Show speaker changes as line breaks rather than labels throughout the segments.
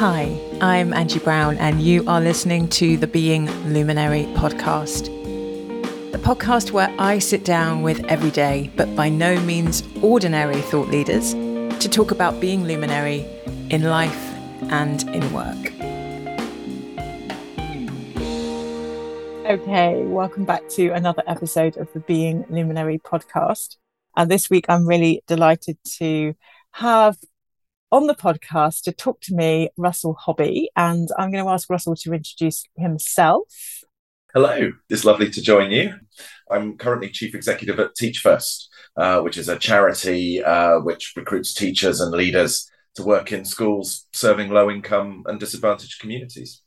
Hi, I'm Angie Browne, and you are listening to the Being Luminary podcast. The podcast where I sit down with everyday, but by no means ordinary thought leaders to talk about being luminary in life and in work. Okay, welcome back to another episode of the Being Luminary podcast. And this week, I'm really delighted to have on the podcast to talk to me Russell Hobby. And I'm going to ask Russell to introduce himself.
Hello, it's lovely to join you. I'm currently Chief Executive at Teach First, uh, which is a charity uh, which recruits teachers and leaders to work in schools serving low income and disadvantaged communities.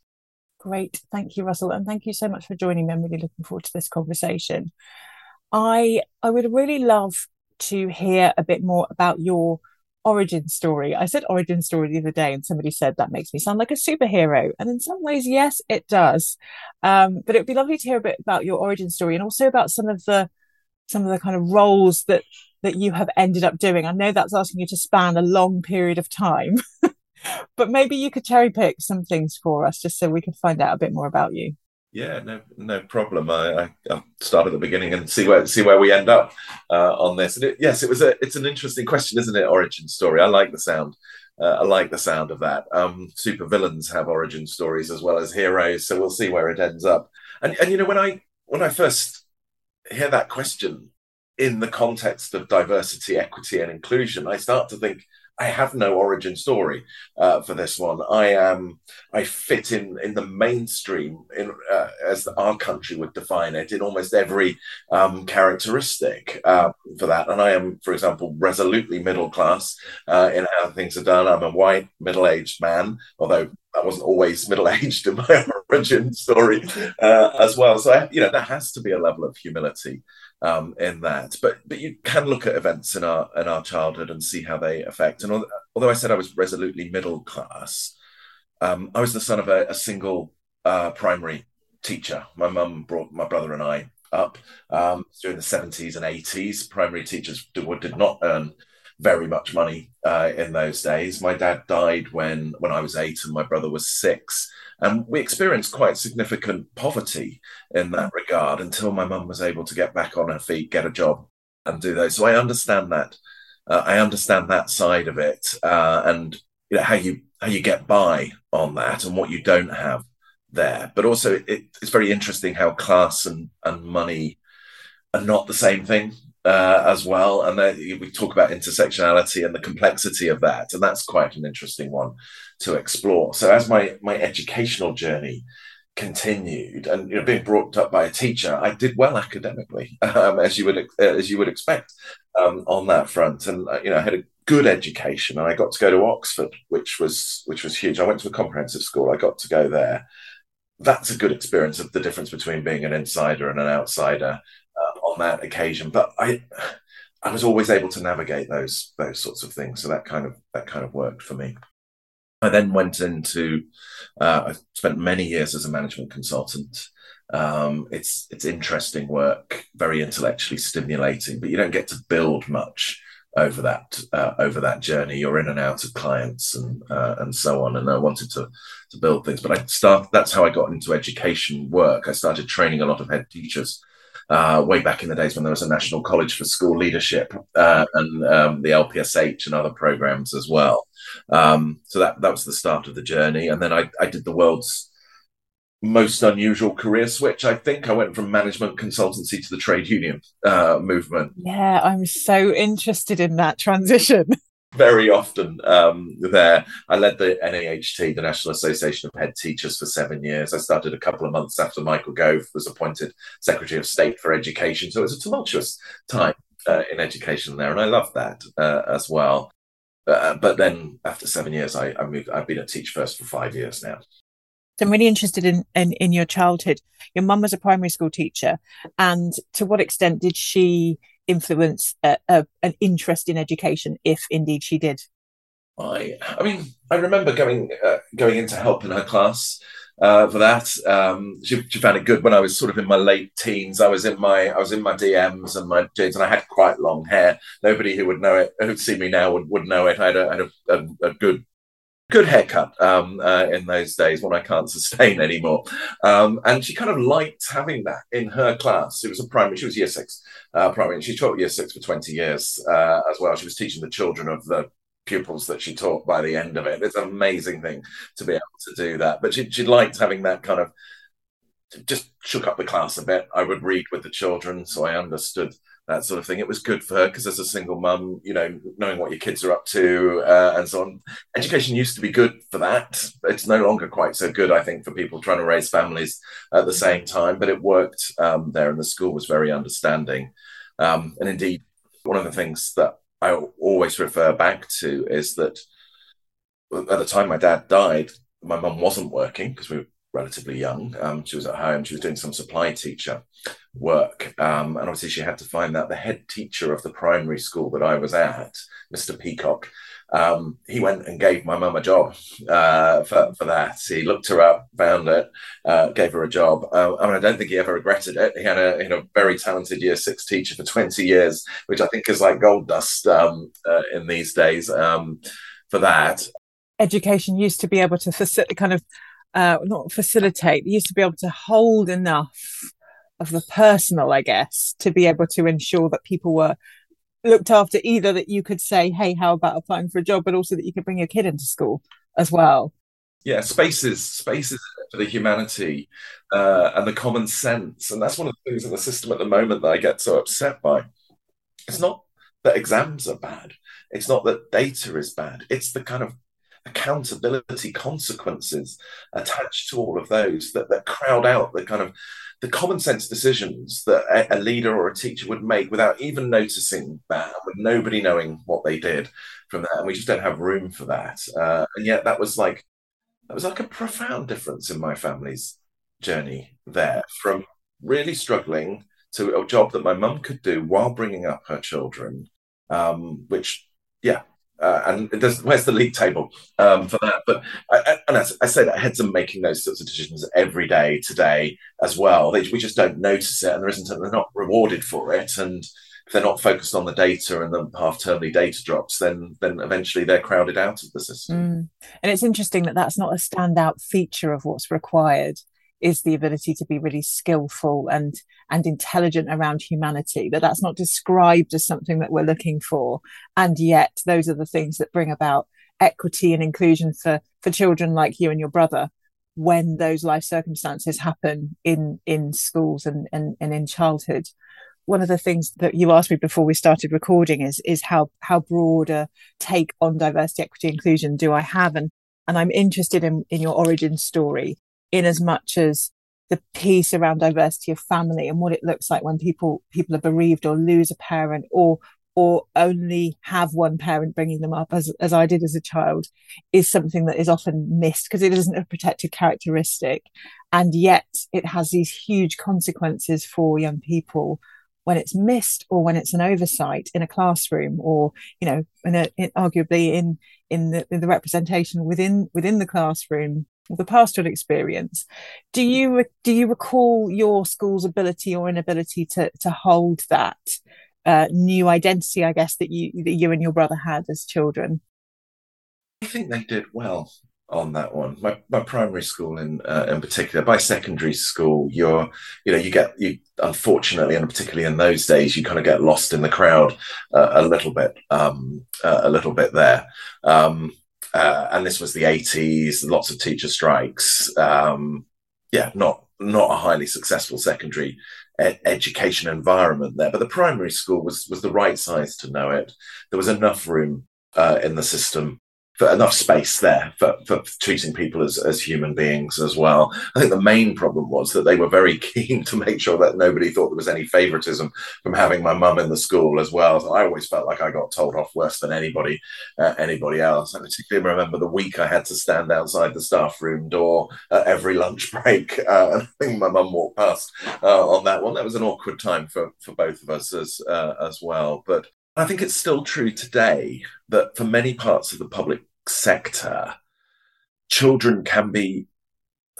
Great. Thank you, Russell. And thank you so much for joining me. I'm really looking forward to this conversation. I I would really love to hear a bit more about your origin story. I said origin story the other day, and somebody said that makes me sound like a superhero. And in some ways, yes, it does. Um, but it would be lovely to hear a bit about your origin story and also about some of the some of the kind of roles that that you have ended up doing. I know that's asking you to span a long period of time, but maybe you could cherry pick some things for us just so we could find out a bit more about you.
Yeah, no, no problem. I, will start at the beginning and see where see where we end up uh, on this. And it, yes, it was a it's an interesting question, isn't it? Origin story. I like the sound. Uh, I like the sound of that. Um, super villains have origin stories as well as heroes, so we'll see where it ends up. And and you know when I when I first hear that question in the context of diversity, equity, and inclusion, I start to think I have no origin story uh, for this one. I am I fit in in the mainstream in uh, as our country would define it in almost every um, characteristic uh, for that. And I am, for example, resolutely middle class uh, in how things are done. I'm a white middle aged man, although I wasn't always middle aged in my origin story uh, as well. So I, you know, there has to be a level of humility um, in that. But but you can look at events in our in our childhood and see how they affect. And although I said I was resolutely middle class, um, I was the son of a, a single uh, primary teacher. My mum brought my brother and I up um, during the seventies and eighties. Primary teachers did, did not earn very much money uh, in those days. My dad died when when I was eight and my brother was six. And we experienced quite significant poverty in that regard until my mum was able to get back on her feet, get a job, and do those. So I understand that. Uh, I understand that side of it, uh, and you know how you how you get by on that, and what you don't have there. But also, it, it's very interesting how class and and money are not the same thing uh, as well. And then we talk about intersectionality and the complexity of that, and that's quite an interesting one to explore. So as my my educational journey continued, and you know, being brought up by a teacher, I did well academically, um, as you would as you would expect um, on that front, and uh, you know, I had a good education, and I got to go to Oxford, which was which was huge. I went to a comprehensive school. I got to go there. That's a good experience of the difference between being an insider and an outsider on that occasion. But I I was always able to navigate those those sorts of things. So that kind of that kind of worked for me. I then went into uh, I spent many years as a management consultant. Um, it's it's interesting work, very intellectually stimulating, but you don't get to build much over that uh, over that journey. You're in and out of clients and uh, and so on. And I wanted to to build things, but I start. That's how I got into education work. I started training a lot of head teachers uh, way back in the days when there was a National College for School Leadership uh, and um, the LPSH and other programs as well. Um, so that that was the start of the journey, and then I, I did the world's most unusual career switch. I think I went from management consultancy to the trade union uh, movement.
Yeah, I'm so interested in that transition.
very often um, there. I led the NAHT, the National Association of Head Teachers, for seven years. I started a couple of months after Michael Gove was appointed Secretary of State for Education. So it was a tumultuous time uh, in education there, and I loved that uh, as well. Uh, but then after seven years, I, I moved. I've been a Teach First for five years now.
So I'm really interested in, in, in your childhood. Your mum was a primary school teacher, and to what extent did she influence a, a, an interest in education, if indeed she did?
I, I mean, I remember going uh, going into help in her class uh, for that. Um, she, she, found it good when I was sort of in my late teens. I was in my I was in my DMs and my jeans, and I had quite long hair. Nobody who would know it, who'd see me now, would, would know it. I had a, had a, a, good good haircut um, uh, in those days, one I can't sustain anymore. Um, and she kind of liked having that in her class. It was a primary, she was year six uh, primary, and she taught year six for 20 years uh, as well. She was teaching the children of the pupils that she taught by the end of it. It's an amazing thing to be able to do that. But she, she liked having that kind of just shook up the class a bit. I would read with the children, so I understood that sort of thing. It was good for her because as a single mum, you know, knowing what your kids are up to uh, and so on. Education used to be good for that. It's no longer quite so good, I think, for people trying to raise families at the same time. But it worked um, there, and the school was very understanding. Um, and indeed, one of the things that I always refer back to is that at the time my dad died, my mum wasn't working because we were relatively young. Um, she was at home. She was doing some supply teacher work. Um, and obviously, she had to find that the head teacher of the primary school that I was at, Mr. Peacock, um, he went and gave my mum a job uh, for, for that. He looked her up, found it, uh, gave her a job. Uh, I mean, I don't think he ever regretted it. He had a you know very talented year six teacher for 20 years, which I think is like gold dust um, uh, in these days um, for that.
Education used to be able to kind of uh, not facilitate, used to be able to hold enough of the personal, I guess, to be able to ensure that people were looked after either that you could say, hey, how about applying for a job, but also that you could bring your kid into school as well.
Yeah, spaces, spaces for the humanity uh, and the common sense. And that's one of the things in the system at the moment that I get so upset by. It's not that exams are bad. It's not that data is bad. It's the kind of accountability consequences attached to all of those that, that crowd out the kind of the common sense decisions that a, a, leader or a teacher would make without even noticing that, with nobody knowing what they did from that. And we just don't have room for that. Uh, and yet that was like that was like a profound difference in my family's journey there from really struggling to a job that my mum could do while bringing up her children, um, which yeah, uh, and where's the league table um, for that? But I, and I, I say that heads are making those sorts of decisions every day today as well. They, we just don't notice it, and there isn't. They're not rewarded for it, and if they're not focused on the data and the half termly data drops, then then eventually they're crowded out of the system.
Mm. And it's interesting that that's not a standout feature of what's required is the ability to be really skillful and and intelligent around humanity that that's not described as something that we're looking for. And yet those are the things that bring about equity and inclusion for for children like you and your brother when those life circumstances happen in in schools and and, and in childhood. One of the things that you asked me before we started recording is is how how broad a take on diversity equity inclusion do i have? And and i'm interested in in your origin story in as much as the piece around diversity of family and what it looks like when people people are bereaved or lose a parent or or only have one parent bringing them up as as I did as a child is something that is often missed because it isn't a protected characteristic. And yet it has these huge consequences for young people when it's missed or when it's an oversight in a classroom or you know in a, in, arguably in in the, in the representation within within the classroom the pastoral experience. Do you do you recall your school's ability or inability to to hold that uh, new identity i guess that you that you and your brother had as children?
I think they did well on that one. My, my primary school in uh, in particular by secondary school you're you know you get you unfortunately and particularly in those days you kind of get lost in the crowd uh, a little bit um, uh, a little bit there. Um, uh, and this was the 80s, lots of teacher strikes. Um, yeah, not not a highly successful secondary ed- education environment there, but the primary school was was the right size to know it. There was enough room uh, in the system for enough space there for, for treating people as, as human beings as well. I think the main problem was that they were very keen to make sure that nobody thought there was any favoritism from having my mum in the school as well. So I always felt like I got told off worse than anybody uh, anybody else. I particularly remember the week I had to stand outside the staff room door at every lunch break. Uh, I think my mum walked past uh, on that one. That was an awkward time for, for both of us as uh, as well. But I think it's still true today that for many parts of the public sector, children can be,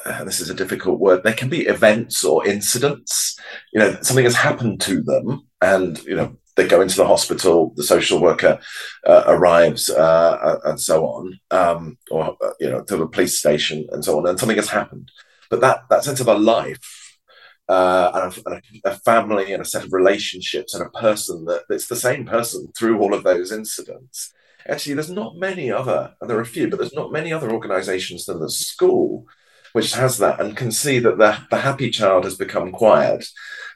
uh, this is a difficult word, they can be events or incidents. You know, something has happened to them, and, you know, they go into the hospital, the social worker uh, arrives, uh, and so on, um, or you know, to the police station and so on, and something has happened. But that that sense of a life uh, and, a, a, family and a set of relationships and a person that it's the same person through all of those incidents. Actually, there's not many other, and there are a few, but there's not many other organizations than the school which has that and can see that the, the happy child has become quiet.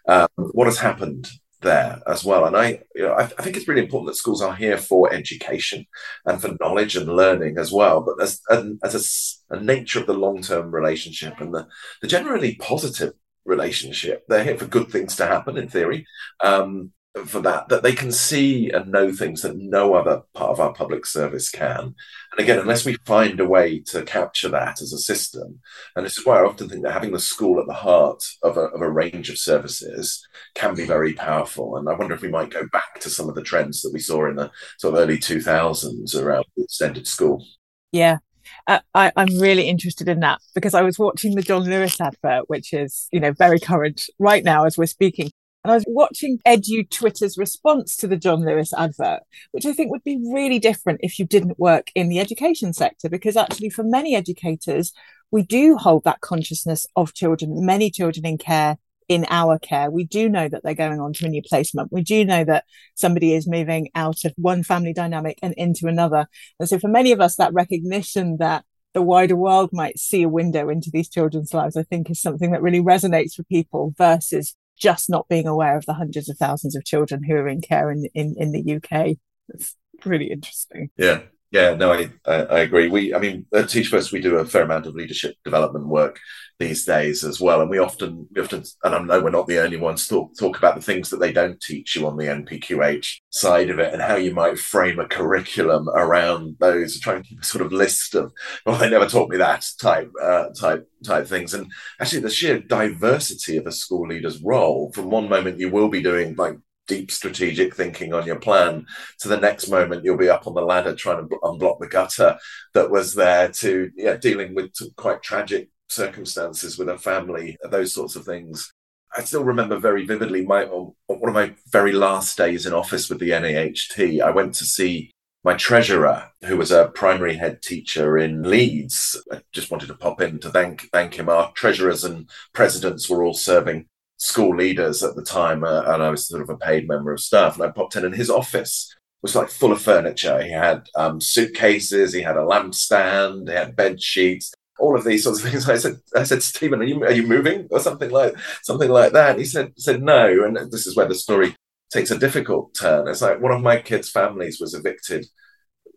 Um, what has happened there as well. And I, you know, I, I, think it's really important that schools are here for education and for knowledge and learning as well. But as as a, a nature of the long term relationship and the, the generally positive relationship. They're here for good things to happen, in theory. Um, for that, that they can see and know things that no other part of our public service can. And again, unless we find a way to capture that as a system, and this is why I often think that having the school at the heart of a, of a range of services can be very powerful. And I wonder if we might go back to some of the trends that we saw in the sort of early 2000s around extended school.
Yeah, I, am really interested in that because I was watching the John Lewis advert, which is, you know, very current right now as we're speaking. And I was watching Edu Twitter's response to the John Lewis advert, which I think would be really different if you didn't work in the education sector, because actually, for many educators, we do hold that consciousness of children, many children in care in our care. We do know that they're going on to a new placement. We do know that somebody is moving out of one family dynamic and into another. And so for many of us, that recognition that the wider world might see a window into these children's lives, I think is something that really resonates for people versus just not being aware of the hundreds of thousands of children who are in care in, in, in the UK. It's really interesting.
Yeah. Yeah, no, I, I, agree. We, I mean, at Teach First, we do a fair amount of leadership development work these days as well. And we often, we often, and I know we're not the only ones talk talk about the things that they don't teach you on the NPQH side of it, and how you might frame a curriculum around those. Try and keep a sort of list of, well, they never taught me that type uh, type type things. And actually, the sheer diversity of a school leader's role. From one moment, you will be doing like deep strategic thinking on your plan to the next moment you'll be up on the ladder trying to unblock the gutter that was there to yeah dealing with quite tragic circumstances with a family, those sorts of things. I still remember very vividly my um, one of my very last days in office with the NAHT. I went to see my treasurer, who was a primary head teacher in Leeds. I just wanted to pop in to thank thank him. Our treasurers and presidents were all serving school leaders at the time, uh, and I was sort of a paid member of staff. And I popped in, and his office was like full of furniture. He had um, suitcases, he had a lampstand, he had bed sheets, all of these sorts of things. I said, I said, Stephen, are you are you moving or something like something like that? He said said no, and this is where the story takes a difficult turn. It's like one of my kids' families was evicted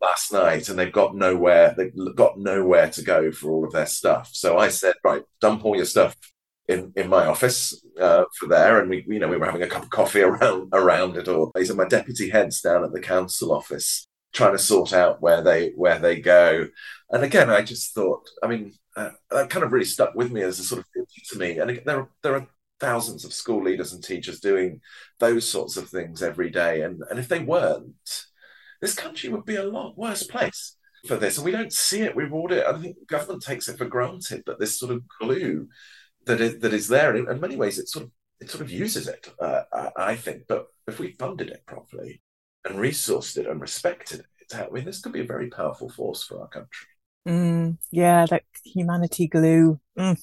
last night, and they've got nowhere. They've got nowhere to go for all of their stuff. So I said, right, dump all your stuff in, in my office uh, for there, and we you know we were having a cup of coffee around around it all. Are my deputy heads down at the council office trying to sort out where they where they go. And again, I just thought, I mean, uh, that kind of really stuck with me as a sort of to me. And there are, there are thousands of school leaders and teachers doing those sorts of things every day. And and if they weren't, this country would be a lot worse place for this. And we don't see it, we reward it. I think government takes it for granted that this sort of glue that is that is there. And in many ways, it sort of it sort of uses it. Uh, I think, but if we funded it properly, and resourced it and respected it, I mean, this could be a very powerful force for our country.
Mm, yeah, that humanity glue. Mm,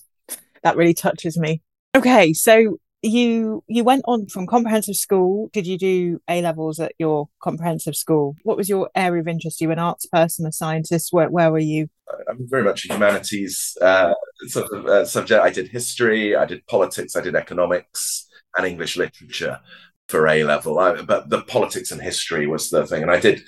that really touches me. Okay, so you you went on from comprehensive school. Did you do A levels at your comprehensive school? What was your area of interest? you an arts person, a scientist? Where where were you?
I'm very much a humanities uh, sort of uh, subject. I did history, I did politics, I did economics and English literature for A level, but the politics and history was the thing. And I did,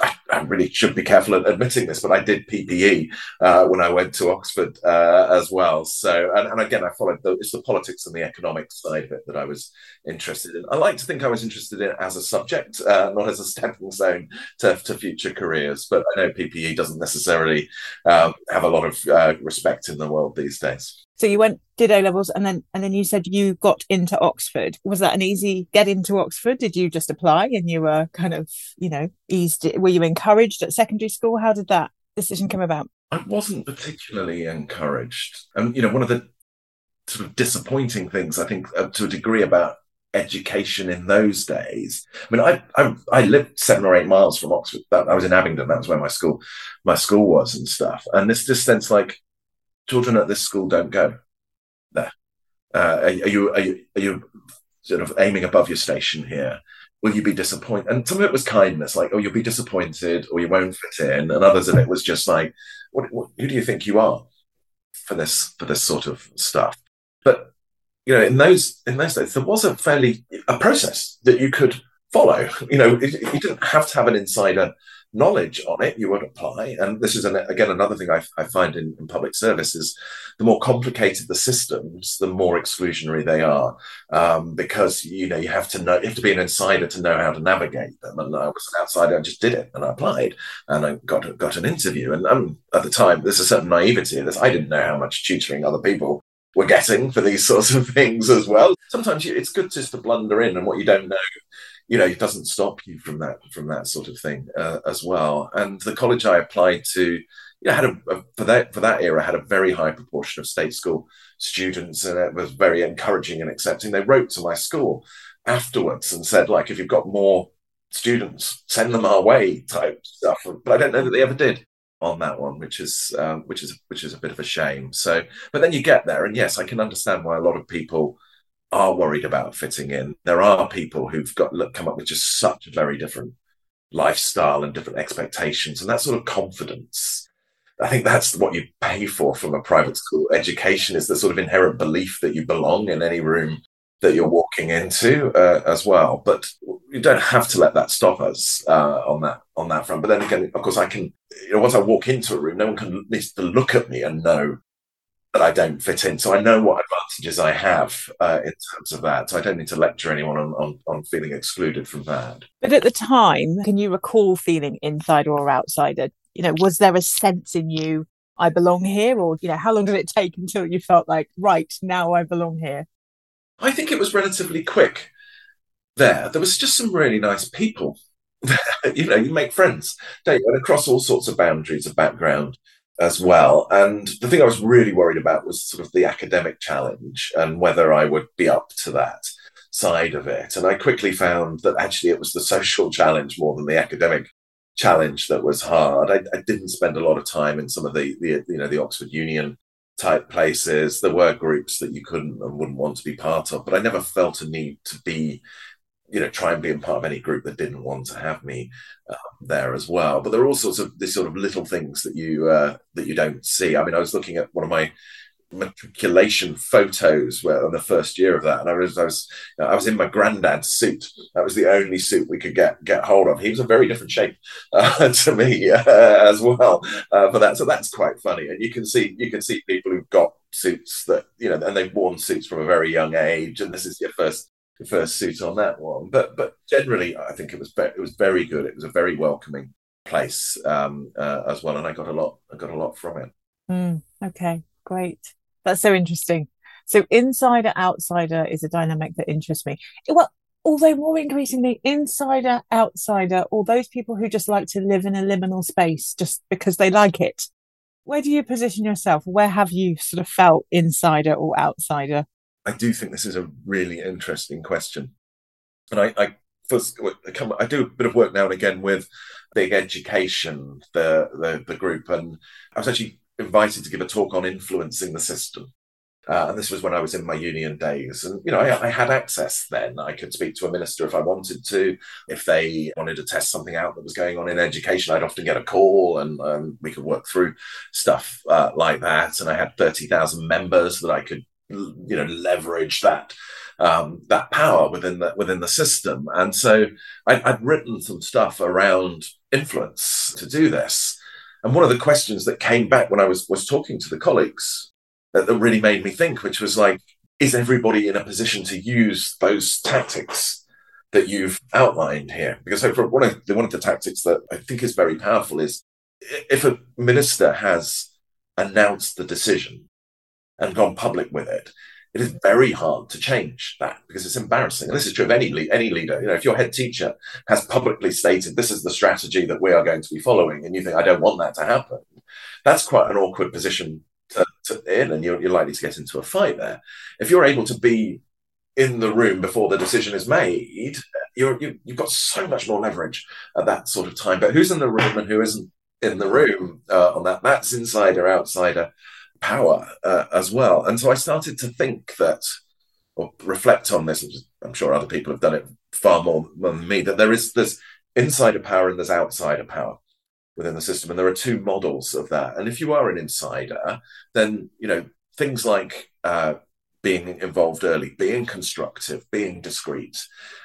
I, I, really should be careful at admitting this, but I did PPE uh, when I went to Oxford uh, as well. So, and, and, again, I followed the, it's the politics and the economics side of it that I was interested in. I like to think I was interested in as a subject, uh, not as a stepping stone to, to, future careers. But I know PPE doesn't necessarily um, have a lot of uh, respect in the world these days.
So you went, did A levels, and then and then you said you got into Oxford. Was that an easy get into Oxford? Did you just apply and you were kind of, you know, eased? Were you encouraged at secondary school? How did that decision come about?
I wasn't particularly encouraged, and you know, one of the sort of disappointing things I think, uh, to a degree, about education in those days. I mean, I, I, I lived seven or eight miles from Oxford. I was in Abingdon. That was where my school my school was and stuff. And this just sense like children at this school don't go there. Uh, are, are, you are you are you sort of aiming above your station here? Will you be disappointed? And some of it was kindness, like, oh, you'll be disappointed, or you won't fit in. And others of it was just like, what, what, who do you think you are for this for this sort of stuff? But you know, in those in those days, there was a fairly a process that you could follow. You know, you didn't have to have an insider knowledge on it. You would apply, and this is an, again another thing I, I find in, in, public service is the more complicated the systems, the more exclusionary they are, um, because you know you have to know you have to be an insider to know how to navigate them. And I was an outsider, I just did it, and I applied, and I got got an interview. And um, at the time, there's a certain naivety in this. I didn't know how much tutoring other people we're getting for these sorts of things as well. Sometimes you, it's good just to blunder in, and what you don't know, you know, it doesn't stop you from that from that sort of thing uh, as well. And the college I applied to, you know, had a, a, for that for that era had a very high proportion of state school students, and it was very encouraging and accepting. They wrote to my school afterwards and said, like, if you've got more students, send them our way, type stuff. But I don't know that they ever did on that one, which is um, which is which is a bit of a shame. So, but then you get there, and yes, I can understand why a lot of people are worried about fitting in. There are people who've got look, come up with just such a very different lifestyle and different expectations, and that sort of confidence. I think that's what you pay for from a private school education is the sort of inherent belief that you belong in any room that you're walking into uh, as well. But you don't have to let that stop us uh, on that on that front. But then again, of course, I can. You know, once I walk into a room, no one can needs to look at me and know that I don't fit in. So I know what advantages I have uh, in terms of that. So I don't need to lecture anyone on, on, on feeling excluded from that.
But at the time, can you recall feeling insider or outsider? You know, was there a sense in you I belong here, or you know, how long did it take until you felt like right now I belong here?
I think it was relatively quick there. There was just some really nice people. you know, you make friends, don't you? And across all sorts of boundaries of background as well. And the thing I was really worried about was sort of the academic challenge and whether I would be up to that side of it. And I quickly found that actually it was the social challenge more than the academic challenge that was hard. I, I didn't spend a lot of time in some of the, the you know the Oxford Union type places. There were groups that you couldn't and wouldn't want to be part of, but I never felt a need to be, you know, try and be a part of any group that didn't want to have me uh, there as well. But there are all sorts of these sort of little things that you uh, that you don't see. I mean, I was looking at one of my matriculation photos where on the first year of that and I was I was I was in my granddad's suit that was the only suit we could get get hold of he was a very different shape uh, to me uh, as well uh, for that so that's quite funny and you can see you can see people who've got suits that you know and they've worn suits from a very young age and this is your first your first suit on that one but but generally I think it was ve- it was very good it was a very welcoming place um, uh, as well and I got a lot I got a lot from it
mm, okay great that's so interesting. So insider outsider is a dynamic that interests me. Well, although more increasingly insider outsider or those people who just like to live in a liminal space just because they like it. Where do you position yourself? Where have you sort of felt insider or outsider?
I do think this is a really interesting question. And I, I first I do a bit of work now and again with big education, the, the the group, and I was actually invited to give a talk on influencing the system. Uh, and this was when I was in my union days. And, you know, I, I, had access then. I could speak to a minister if I wanted to. If they wanted to test something out that was going on in education, I'd often get a call and um, we could work through stuff uh, like that. And I had 30,000 members that I could, you know, leverage that. Um, that power within the within the system, and so I, I'd written some stuff around influence to do this, and one of the questions that came back when I was was talking to the colleagues that, that really made me think, which was like, is everybody in a position to use those tactics that you've outlined here? Because one of the, one of the tactics that I think is very powerful is if a minister has announced the decision and gone public with it, it is very hard to change that because it's embarrassing. And this is true of any any leader. You know, if your head teacher has publicly stated this is the strategy that we are going to be following, and you think I don't want that to happen, that's quite an awkward position to, to in, and you're, you're likely to get into a fight there. If you're able to be in the room before the decision is made, you're, you, have got so much more leverage at that sort of time. But who's in the room and who isn't in the room uh, on that? That's insider, outsider power uh, as well. And so I started to think that, or reflect on this. I'm sure other people have done it far more than me. That there is this insider power and there's outsider power within the system, and there are two models of that. And if you are an insider, then you know things like uh, being involved early, being constructive, being discreet,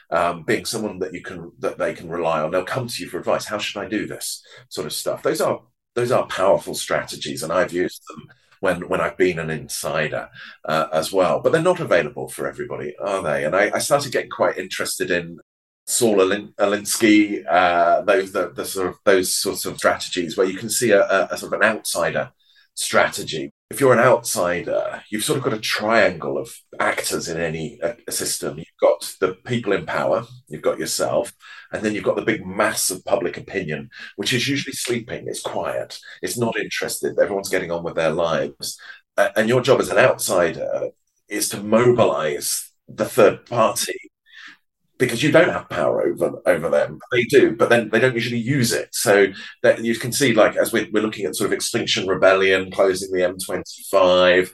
um, being someone that you can that they can rely on. They'll come to you for advice. How should I do this? Sort of stuff. Those are those are powerful strategies, and I've used them when when I've been an insider uh, as well. But they're not available for everybody, are they? And I, I started getting quite interested in Saul Alinsky, uh, those the, the, sort of those sorts of strategies where you can see a, a, a sort of an outsider strategy if you're an outsider, you've sort of got a triangle of actors in any system. You've got the people in power, you've got yourself, and then you've got the big mass of public opinion, which is usually sleeping, it's quiet, it's not interested, everyone's getting on with their lives. Uh, and your job as an outsider is to mobilize the third party because you don't have power over over them. They do, but then they don't usually use it. So that you can see, like as we're, we're looking at sort of Extinction Rebellion closing the M25,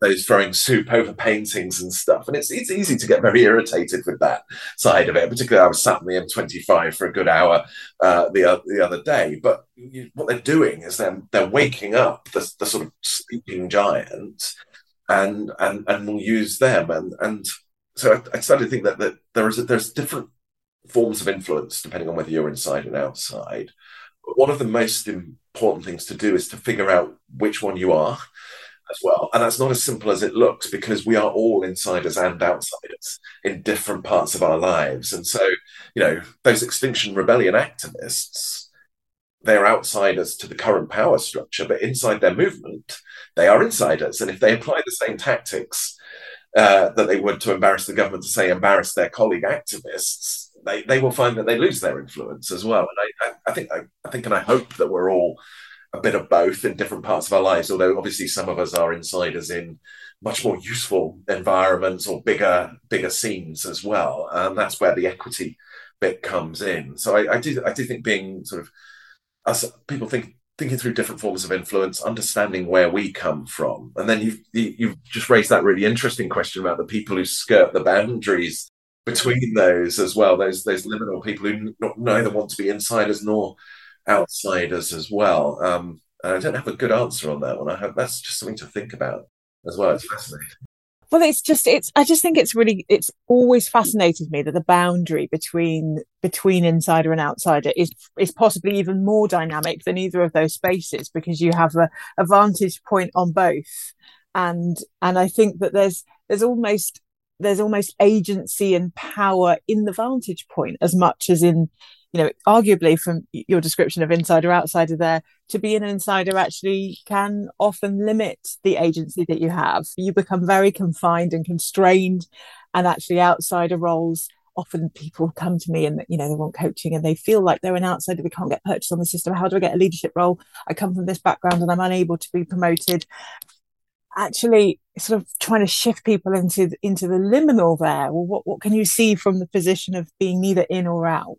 those throwing soup over paintings and stuff, and it's it's easy to get very irritated with that side of it. Particularly, I was sat in the M25 for a good hour uh, the the other day, but you, what they're doing is they're they're waking up the, the sort of sleeping giant and and and we'll use them and and so I, I, started to think that, that there is a, there's different forms of influence depending on whether you're inside and outside. One of the most important things to do is to figure out which one you are as well. And that's not as simple as it looks because we are all insiders and outsiders in different parts of our lives. And so, you know, those Extinction Rebellion activists, they're outsiders to the current power structure, but inside their movement, they are insiders. And if they apply the same tactics uh, that they would to embarrass the government to say embarrass their colleague activists, they, they will find that they lose their influence as well. And I, I, think I, I think and I hope that we're all a bit of both in different parts of our lives. Although obviously some of us are insiders in much more useful environments or bigger bigger scenes as well, and that's where the equity bit comes in. So I, I do I do think being sort of us people think thinking through different forms of influence, understanding where we come from, and then you've you've just raised that really interesting question about the people who skirt the boundaries between those as well. Those those liminal people who not, neither want to be insiders nor outsiders as well. Um, I don't have a good answer on that one. I have that's just something to think about as well. It's fascinating
well it's just it's i just think it's really it's always fascinated me that the boundary between between insider and outsider is is possibly even more dynamic than either of those spaces because you have a, a vantage point on both. And and i think that there's there's almost there's almost agency and power in the vantage point as much as in you know, arguably from your description of insider outsider there, to be an insider actually can often limit the agency that you have. You become very confined and constrained, and actually outsider roles. Often people come to me and you know they want coaching and they feel like they're an outsider. We can't get purchased on the system. How do I get a leadership role? I come from this background and I'm unable to be promoted actually sort of trying to shift people into into the liminal there well what, what can you see from the position of being neither in or out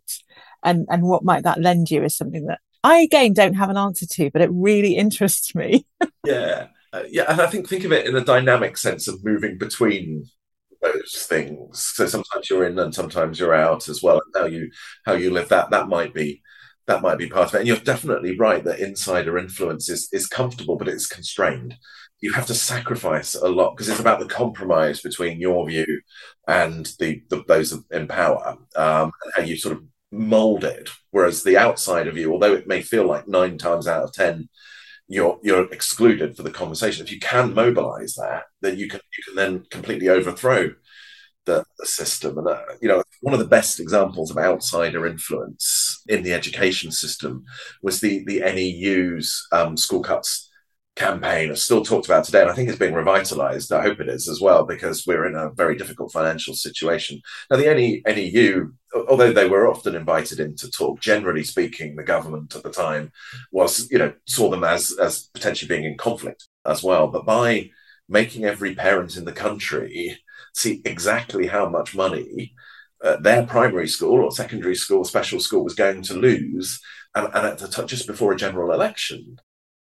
and and what might that lend you is something that I again don't have an answer to, but it really interests me.
yeah, uh, yeah, and I think think of it in a dynamic sense of moving between those things. So sometimes you're in and sometimes you're out as well. And how you how you live that that might be that might be part of it. And you're definitely right that insider influence is is comfortable, but it's constrained. You have to sacrifice a lot because it's about the compromise between your view and the, the those in power, um, and how you sort of molded. Whereas the outside of you, although it may feel like nine times out of ten you're you're excluded for the conversation, if you can mobilize that, then you can you can then completely overthrow the, the system. And uh, you know, one of the best examples of outsider influence in the education system was the the NEU's um, school cuts campaign is still talked about today, and I think it's being revitalized. I hope it is as well, because we're in a very difficult financial situation. Now, the NEU, although they were often invited in to talk, generally speaking, the government at the time was, you know, saw them as as potentially being in conflict as well. But by making every parent in the country see exactly how much money uh, their primary school or secondary school, special school was going to lose, and, and at the t- just before a general election.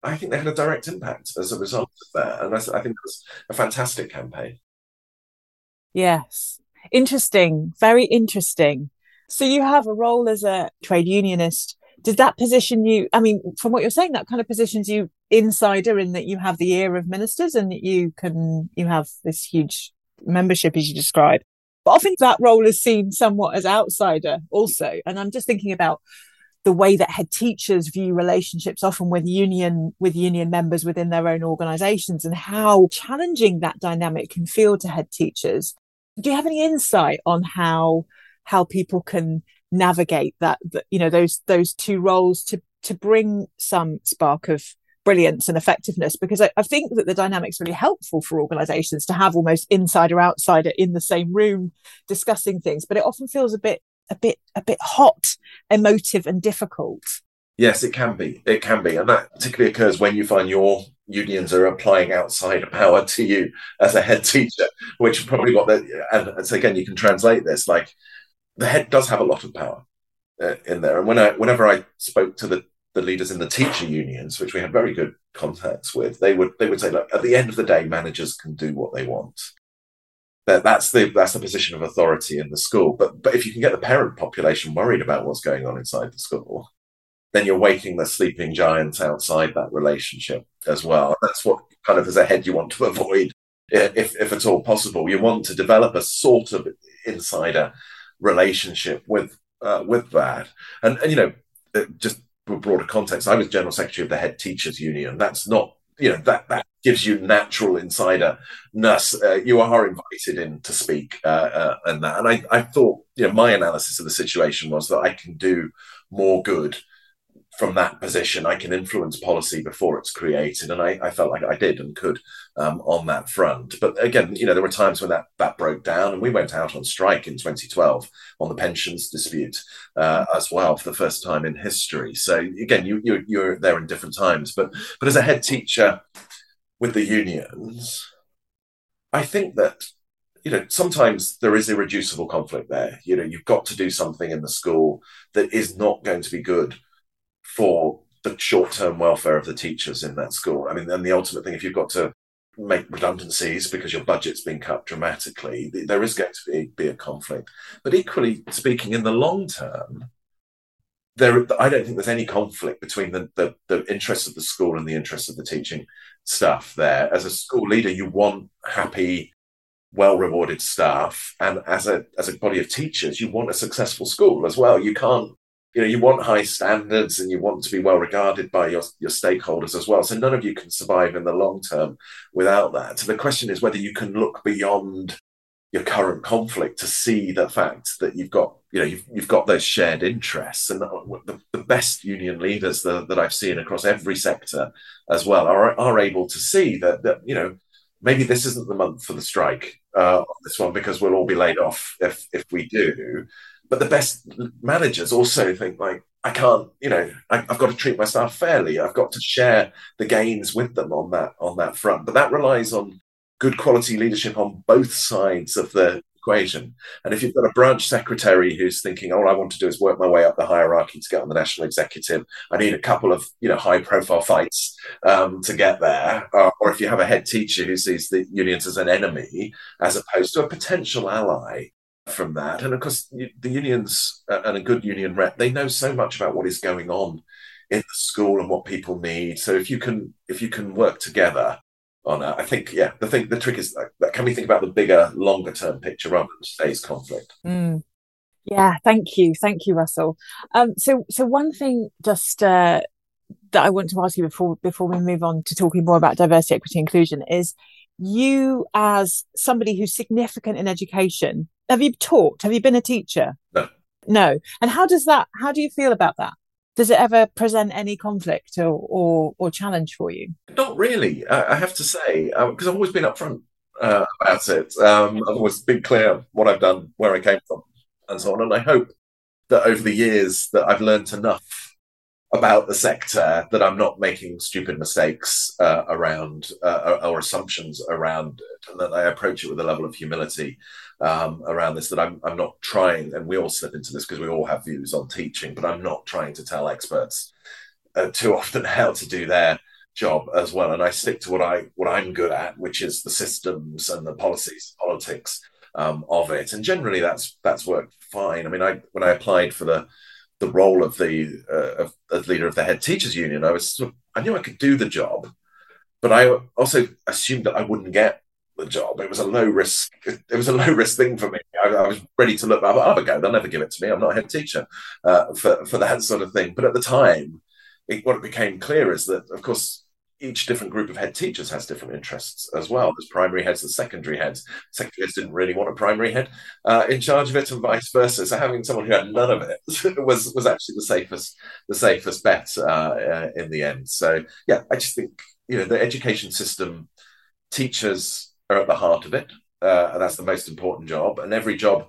I think they had a direct impact as a result of that. And I, I think it was a fantastic campaign.
Yes. Interesting. Very interesting. So you have a role as a trade unionist. Does that position you, I mean, from what you're saying, that kind of positions you insider in that you have the ear of ministers and that you can, you have this huge membership as you describe. But often that role is seen somewhat as outsider also. And I'm just thinking about the way that head teachers view relationships often with union with union members within their own organizations and how challenging that dynamic can feel to head teachers. Do you have any insight on how how people can navigate that, you know those those two roles to to bring some spark of brilliance and effectiveness? Because I, I, think that the dynamic's really helpful for organizations to have almost insider outsider in the same room discussing things but it often feels a bit a bit a bit hot emotive and difficult.
Yes it can be. It can be. And that particularly occurs when you find your unions are applying outside power to you as a head teacher which probably what the and so again you can translate this like the head does have a lot of power uh, in there. And when i whenever i spoke to the the leaders in the teacher unions which we had very good contacts with they would they would say look at the end of the day managers can do what they want that that's the that's the position of authority in the school. But but if you can get the parent population worried about what's going on inside the school, then you're waking the sleeping giants outside that relationship as well. That's what kind of as a head you want to avoid, if if at all possible. You want to develop a sort of insider relationship with uh, with that, and and you know just broader context. I was general secretary of the head teachers union. That's not you know that that gives you natural insiderness. Uh, you are invited in to speak uh, uh, and that. And I, I thought, you know, my analysis of the situation was that I can do more good from that position. I can influence policy before it's created, and I, I felt like I did and could um, on that front. But again, you know, there were times when that that broke down, and we went out on strike in 2012 on the pensions dispute uh, as well for the first time in history. So again, you, you you're there in different times, but but as a head teacher with the unions, I think that you know sometimes there is irreducible conflict there. You know, you've got to do something in the school that is not going to be good for the short-term welfare of the teachers in that school. I mean, and the ultimate thing, if you've got to make redundancies because your budget's been cut dramatically, there is going to be, be a conflict. But equally speaking, in the long term, there, I don't think there's any conflict between the, the, the interests of the school and the interests of the teaching staff there. As a school leader, you want happy, well rewarded staff. And as a, as a body of teachers, you want a successful school as well. You can't, you know, you want high standards and you want to be well regarded by your, your stakeholders as well. So none of you can survive in the long term without that. So the question is whether you can look beyond your current conflict to see the fact that you've got you know you've, you've got those shared interests. And the, the best union leaders that, that i've seen across every sector as well are, are able to see that that you know maybe this isn't the month for the strike uh, on this one because we'll all be laid off if if we do. But the best managers also think like i can't you know I, i've got to treat my staff fairly. I've got to share the gains with them on that on that front. But that relies on good quality leadership on both sides of the equation. And if you've got a branch secretary who's thinking, all I want to do is work my way up the hierarchy to get on the national executive, I need a couple of you know high profile fights um, to get there. Uh, or if you have a head teacher who sees the unions as an enemy as opposed to a potential ally from that. And of course, the unions uh, and a good union rep, they know so much about what is going on in the school and what people need. So if you can if you can work together on I think yeah, the thing the trick is that can we think about the bigger, longer term picture rather than today's conflict.
Mm. Yeah, thank you, thank you, Russell. Um, so so one thing just uh, that I want to ask you before before we move on to talking more about diversity, equity, inclusion is you as somebody who's significant in education. Have you taught? Have you been a teacher?
No.
No. And how does that? How do you feel about that? Does it ever present any conflict or or, or challenge for you?
Not really, I, I have to say, because uh, I've always been upfront uh, about it. Um, I've always been clear what I've done, where I came from, and so on. And I hope that over the years that I've learned enough about the sector that I'm not making stupid mistakes uh, around uh, or assumptions around it, and that I approach it with a level of humility um, around this. That I'm I'm not trying, and we all slip into this because we all have views on teaching, but I'm not trying to tell experts uh, too often how to do their job as well. And I stick to what I what I'm good at, which is the systems and the policies, politics um, of it. And generally, that's that's worked fine. I mean, I when I applied for the the role of the uh, of, leader of the head teachers union, I was sort of, I knew I could do the job, but I also assumed that I wouldn't get the job. It was a low risk. It was a low risk thing for me. I, I was ready to look. I'll have a go. They'll never give it to me. I'm not a head teacher uh, for for that sort of thing. But at the time, it, what it became clear is that, of course, each different group of head teachers has different interests as well. There's primary heads and secondary heads. Secondary heads didn't really want a primary head uh, in charge of it, and vice versa. So having someone who had none of it was was actually the safest the safest bet uh, uh, in the end. So yeah, I just think you know the education system, teachers are at the heart of it, uh, and that's the most important job. And every job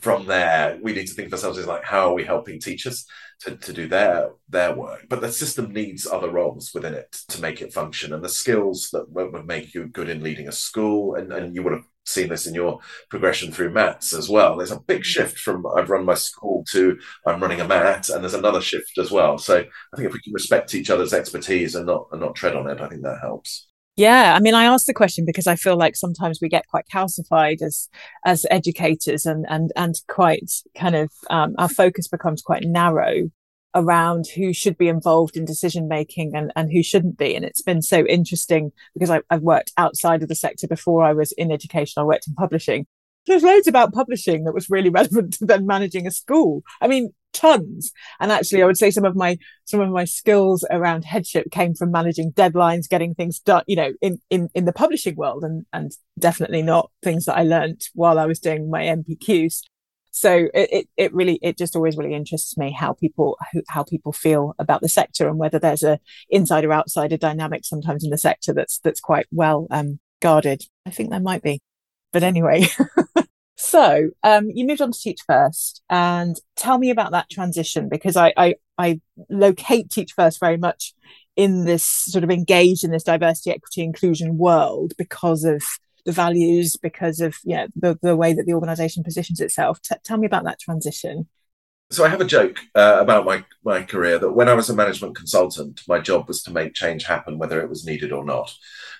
from there, we need to think of ourselves as like, how are we helping teachers to, to do their their work? But the system needs other roles within it to make it function, and the skills that would make you good in leading a school, and, and you would have seen this in your progression through MATs as well. There's a big shift from I've run my school to I'm running a MAT, and there's another shift as well. So I think if we can respect each other's expertise and not and not tread on it, I think that helps.
Yeah, I mean, I asked the question because I feel like sometimes we get quite calcified as as educators, and and and quite kind of um, our focus becomes quite narrow around who should be involved in decision making and and who shouldn't be. And it's been so interesting because I, I've worked outside of the sector before I was in education. I worked in publishing. There's loads about publishing that was really relevant to then managing a school. I mean, tons. And actually, I would say some of my some of my skills around headship came from managing deadlines, getting things done, you know, in in in the publishing world, and and definitely not things that I learned while I was doing my NPQs. So it, it, it really it just always really interests me how people how people feel about the sector and whether there's a insider outsider dynamic sometimes in the sector that's that's quite well um, guarded. I think there might be, but anyway. So um, you moved on to Teach First, and tell me about that transition because I, I, I locate Teach First very much in this sort of engaged in this diversity, equity, inclusion world because of the values, because of yeah the, the way that the organisation positions itself. T- tell me about that transition.
So I have a joke uh, about my my career that when I was a management consultant, my job was to make change happen, whether it was needed or not.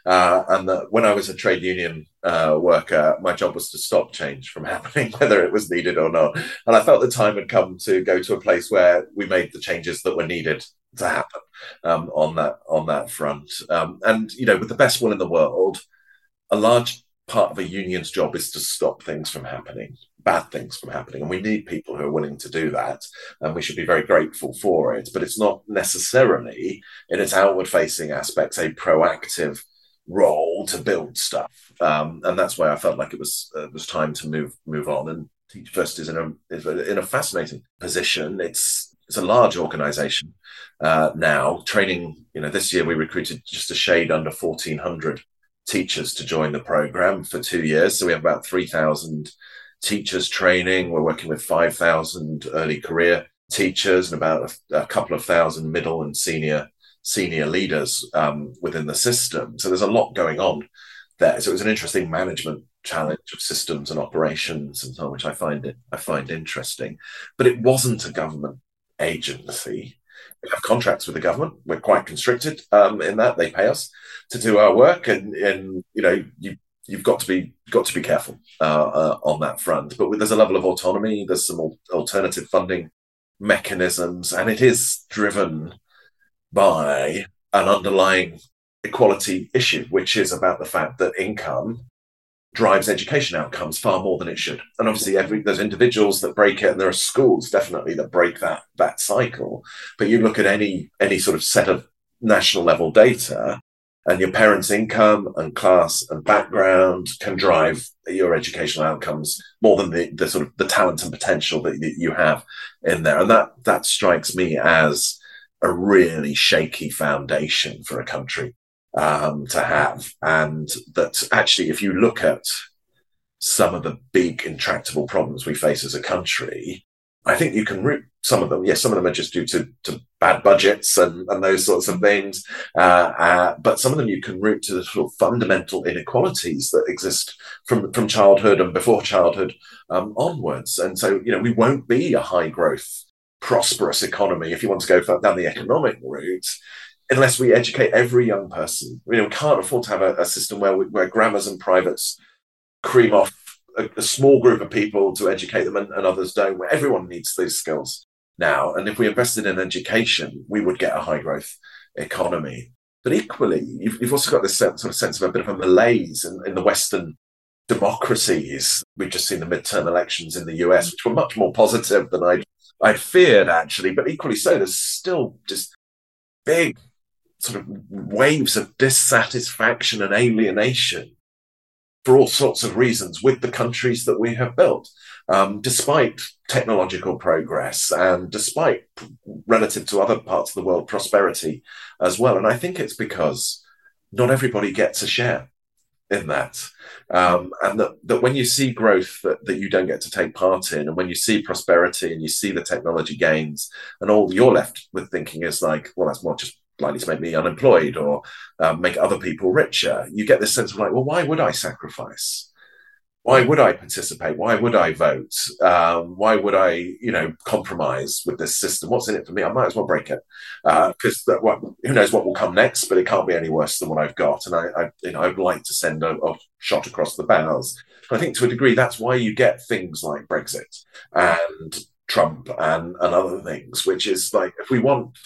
Uh, and that when I was a trade union uh, worker, my job was to stop change from happening, whether it was needed or not. And I felt the time had come to go to a place where we made the changes that were needed to happen um, on that on that front. Um, and you know, with the best will in the world, a large part of a union's job is to stop things from happening bad things from happening. And we need people who are willing to do that. And we should be very grateful for it. But it's not necessarily, in its outward facing aspects, a proactive role to build stuff. Um, and that's why I felt like it was uh, was time to move move on. And Teach First is in a is in a fascinating position. It's it's a large organization uh, now. Training, you know, this year we recruited just a shade under 1,400 teachers to join the program for two years. So we have about 3,000 teachers training. We're working with 5,000 early career teachers and about a, a, couple of thousand middle and senior senior leaders um, within the system. So there's a lot going on there. So it was an interesting management challenge of systems and operations and so on, which I find it I find interesting. But it wasn't a government agency. We have contracts with the government. We're quite constricted um, in that they pay us to do our work, and, and you know you you've got to be got to be careful uh, uh, on that front. But there's a level of autonomy. There's some alternative funding mechanisms, and it is driven by an underlying equality issue, which is about the fact that income drives education outcomes far more than it should. And obviously, every there's individuals that break it, and there are schools definitely that break that that cycle. But you look at any any sort of set of national level data, and your parents' income and class and background can drive your educational outcomes more than the, the sort of the talent and potential that you have in there. And that that strikes me as a really shaky foundation for a country um, to have. And that actually, if you look at some of the big intractable problems we face as a country, I think you can root some of them. Yes, some of them are just due to, to bad budgets and, and those sorts of things. Uh, uh, but some of them you can root to the sort of fundamental inequalities that exist from, from childhood and before childhood um, onwards. And so, you know, we won't be a high growth, prosperous economy if you want to go down the economic route unless we educate every young person. You know, we can't afford to have a, a system where, we, where grammars and privates cream off a, a, small group of people to educate them and, and others don't, where everyone needs these skills now. And if we invested in education, we would get a high growth economy. But equally, you've, you've also got this sort of sense of a bit of a malaise in, in the Western democracies. We've just seen the midterm elections in the US, which were much more positive than I'd, I'd feared, actually. But equally so, there's still just big sort of waves of dissatisfaction and alienation for all sorts of reasons with the countries that we have built, um, despite technological progress and despite, relative to other parts of the world, prosperity as well. And I think it's because not everybody gets a share in that. Um, and that, that when you see growth that, that you don't get to take part in, and when you see prosperity and you see the technology gains, and all you're left with thinking is like, well, that's more just likely to make me unemployed or um, make other people richer. You get this sense of like, well, why would I sacrifice? Why would I participate? Why would I vote? Um, why would I, you know, compromise with this system? What's in it for me? I might as well break it because uh, who knows what will come next? But it can't be any worse than what I've got. And I, I you know, I'd like to send a, a shot across the bows. I think to a degree that's why you get things like Brexit and Trump and, and other things, which is like if we want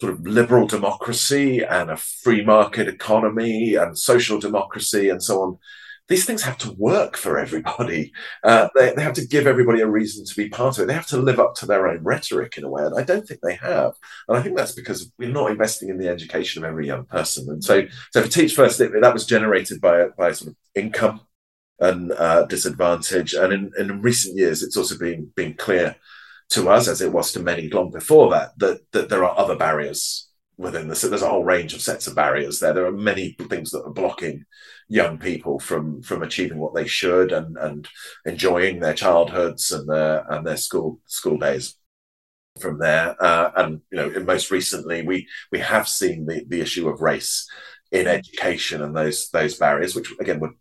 sort of liberal democracy and a free market economy and social democracy and so on. These things have to work for everybody. Uh, they, they have to give everybody a reason to be part of it. They have to live up to their own rhetoric in a way. And I don't think they have. And I think that's because we're not investing in the education of every young person. And so, so for Teach First, that was generated by, by sort of income and uh, disadvantage. And in, in recent years, it's also been, been clear to us, as it was to many long before that, that, that there are other barriers within this. There's a whole range of sets of barriers there. There are many things that are blocking young people from from achieving what they should and and enjoying their childhoods and their and their school school days from there. Uh, and you know, most recently, we we have seen the the issue of race in education and those those barriers, which again would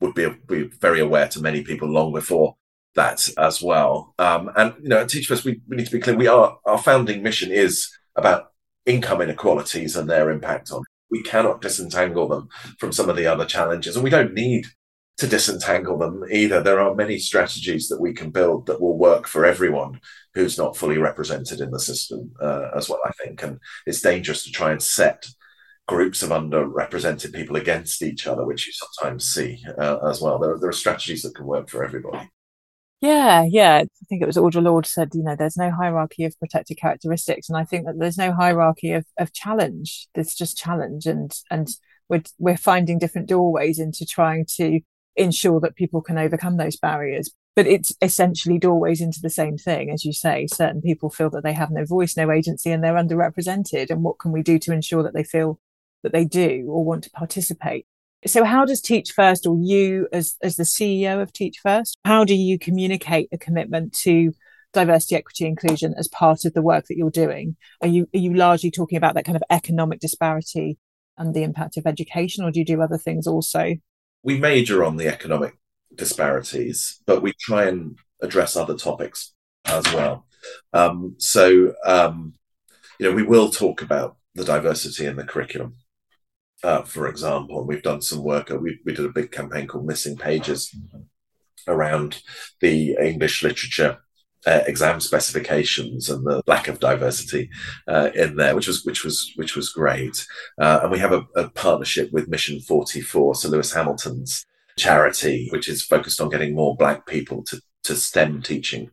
would be, be very aware to many people long before that as well. Um, and you know, at Teach First, we, we need to be clear. We are our founding mission is about income inequalities and their impact on. We cannot disentangle them from some of the other challenges, and we don't need to disentangle them either. There are many strategies that we can build that will work for everyone who's not fully represented in the system uh, as well. I think, and it's dangerous to try and set groups of underrepresented people against each other, which you sometimes see uh, as well. There, there are strategies that can work for everybody.
Yeah, yeah. I think it was Audre Lorde said, you know, there's no hierarchy of protected characteristics, and I think that there's no hierarchy of, of challenge. There's just challenge, and and we're we're finding different doorways into trying to ensure that people can overcome those barriers. But it's essentially doorways into the same thing, as you say. Certain people feel that they have no voice, no agency, and they're underrepresented. And what can we do to ensure that they feel that they do or want to participate? So how does Teach First or you as, as the CEO of Teach First, how do you communicate a commitment to diversity, equity, inclusion as part of the work that you're doing? Are you are you largely talking about that kind of economic disparity and the impact of education, or do you do other things also?
We major on the economic disparities, but we try and address other topics as well. Um, so, um, you know, we will talk about the diversity in the curriculum uh, for example. We've done some work. Uh, we, we did a big campaign called Missing Pages around the English literature uh, exam specifications and the lack of diversity uh, in there, which was which was which was great. Uh, and we have a, a, partnership with Mission Forty Four, Sir Lewis Hamilton's charity, which is focused on getting more Black people to to STEM teaching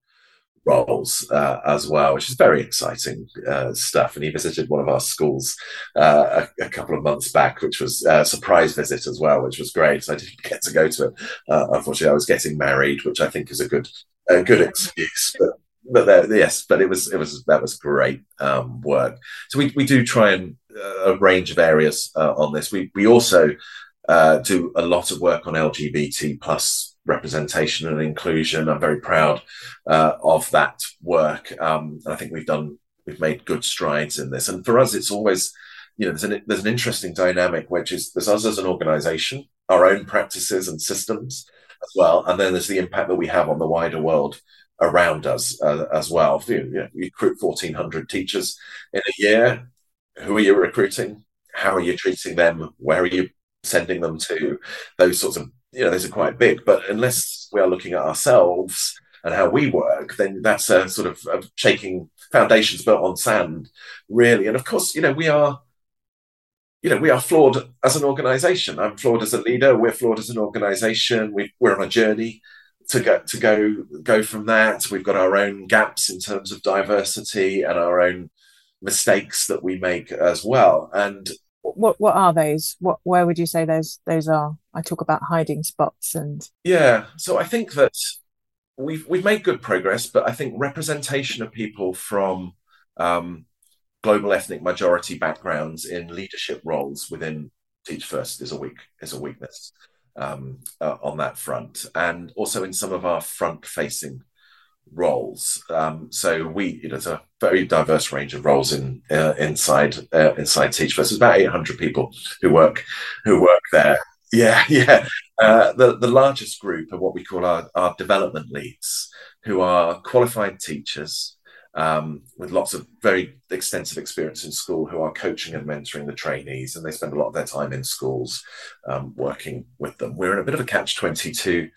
roles uh, as well, which is very exciting uh, stuff. And he visited one of our schools uh, a, a, couple of months back, which was a surprise visit as well, which was great. I didn't get to go to it. Uh, unfortunately, I was getting married, which I think is a good a good excuse. But but there, yes, but it was it was that was great um, work. So we we do try and uh, a range of areas uh, on this. We we also do a lot of work on LGBT plus representation and inclusion. I'm very proud uh, of that work, um, and I think we've done we've made good strides in this. And for us, it's always you know there's an there's an interesting dynamic which is there's us as an organisation, our own practices and systems as well, and then there's the impact that we have on the wider world around us uh, as well. You, know, you recruit 1,400 teachers in a year. Who are you recruiting? How are you treating them? Where are you sending them to? Those sorts of, you know, those are quite big. But unless we are looking at ourselves and how we work, then that's a sort of shaking foundations built on sand, really. And of course, you know, we are you know, we are flawed as an organization. I'm flawed as a leader. We're flawed as an organization. We, are on a journey to go to go go from that. We've got our own gaps in terms of diversity and our own mistakes that we make as well. And
what what are those? What where would you say those those are? I talk about hiding spots and
yeah. So I think that we've we've made good progress, but I think representation of people from um, global ethnic majority backgrounds in leadership roles within Teach First is a weak is a weakness um, uh, on that front, and also in some of our front-facing roles. Um, so we, you know, there's a very diverse range of roles in uh, inside uh, inside Teach First. There's about 800 people who work who work there. Yeah, yeah. Uh, the the largest group are what we call our, our development leads, who are qualified teachers um, with lots of very extensive experience in school who are coaching and mentoring the trainees, and they spend a lot of their time in schools um, working with them. We're in a bit of a catch 22